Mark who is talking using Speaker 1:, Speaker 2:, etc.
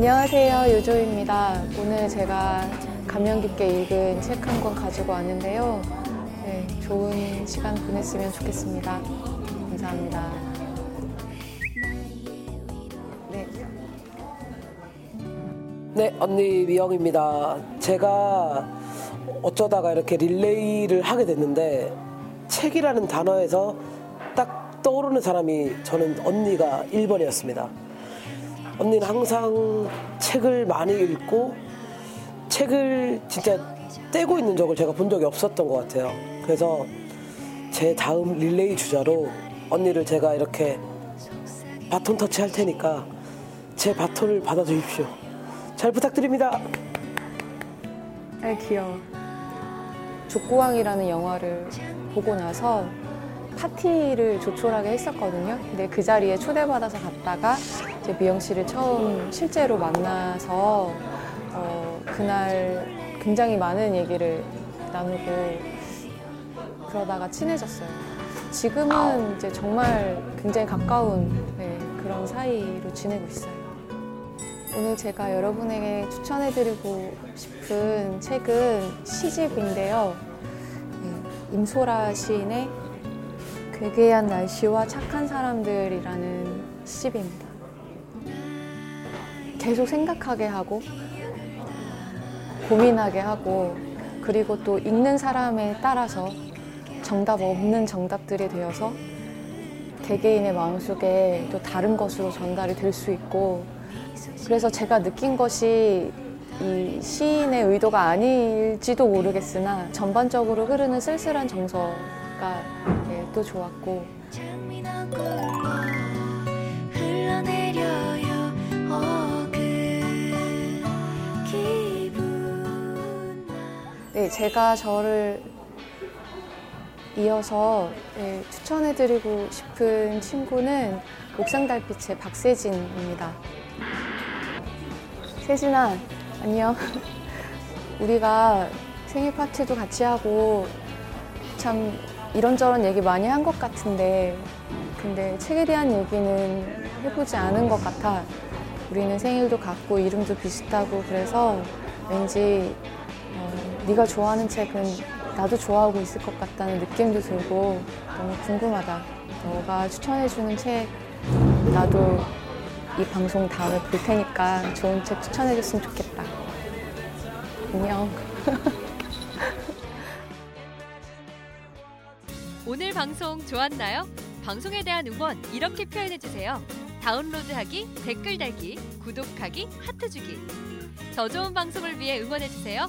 Speaker 1: 안녕하세요. 요조입니다. 오늘 제가 감명 깊게 읽은 책 한 권 가지고 왔는데요. 네, 좋은 시간 보냈으면 좋겠습니다. 감사합니다. 네,
Speaker 2: 네, 언니 미영입니다. 제가 어쩌다가 이렇게 릴레이를 하게 됐는데 책이라는 단어에서 딱 떠오르는 사람이 저는 언니가 1번이었습니다. 언니는 항상 책을 많이 읽고 책을 진짜 떼고 있는 적을 제가 본 적이 없었던 것 같아요. 그래서 제 다음 릴레이 주자로 언니를 제가 이렇게 바톤 터치 할 테니까 제 바톤을 받아주십시오. 잘 부탁드립니다.
Speaker 1: 아 귀여워. 족구왕이라는 영화를 보고 나서 파티를 조촐하게 했었거든요. 근데 그 자리에 초대받아서 갔다가 이 제 미영 씨를 처음 실제로 만나서 어, 그날 굉장히 많은 얘기를 나누고 그러다가 친해졌어요. 지금은 이제 정말 굉장히 가까운 네, 그런 사이로 지내고 있어요. 오늘 제가 여러분에게 추천해드리고 싶은 책은 시집인데요. 네, 임소라 시인의 괴괴한 날씨와 착한 사람들이라는 시집입니다. 계속 생각하게 하고 고민하게 하고 그리고 또 읽는 사람에 따라서 정답 없는 정답들이 되어서 개개인의 마음속에 또 다른 것으로 전달이 될 수 있고 그래서 제가 느낀 것이 이 시인의 의도가 아닐지도 모르겠으나 전반적으로 흐르는 쓸쓸한 정서가 예, 또 좋았고 네, 제가 저를 이어서 네, 추천해드리고 싶은 친구는 옥상달빛의 박세진입니다. 세진아, 안녕. 우리가 생일 파티도 같이 하고 참 이런저런 얘기 많이 한 것 같은데 근데 책에 대한 얘기는 해보지 않은 것 같아. 우리는 생일도 같고 이름도 비슷하고 그래서 왠지 어, 네가 좋아하는 책은 나도 좋아하고 있을 것 같다는 느낌도 들고 너무 궁금하다. 너가 추천해주는 책 나도 이 방송 다음에 볼 테니까 좋은 책 추천해줬으면 좋겠다. 안녕.
Speaker 3: 오늘 방송 좋았나요? 방송에 대한 응원 이렇게 표현해 주세요. 다운로드하기, 댓글 달기, 구독하기, 하트 주기. 더 좋은 방송을 위해 응원해 주세요.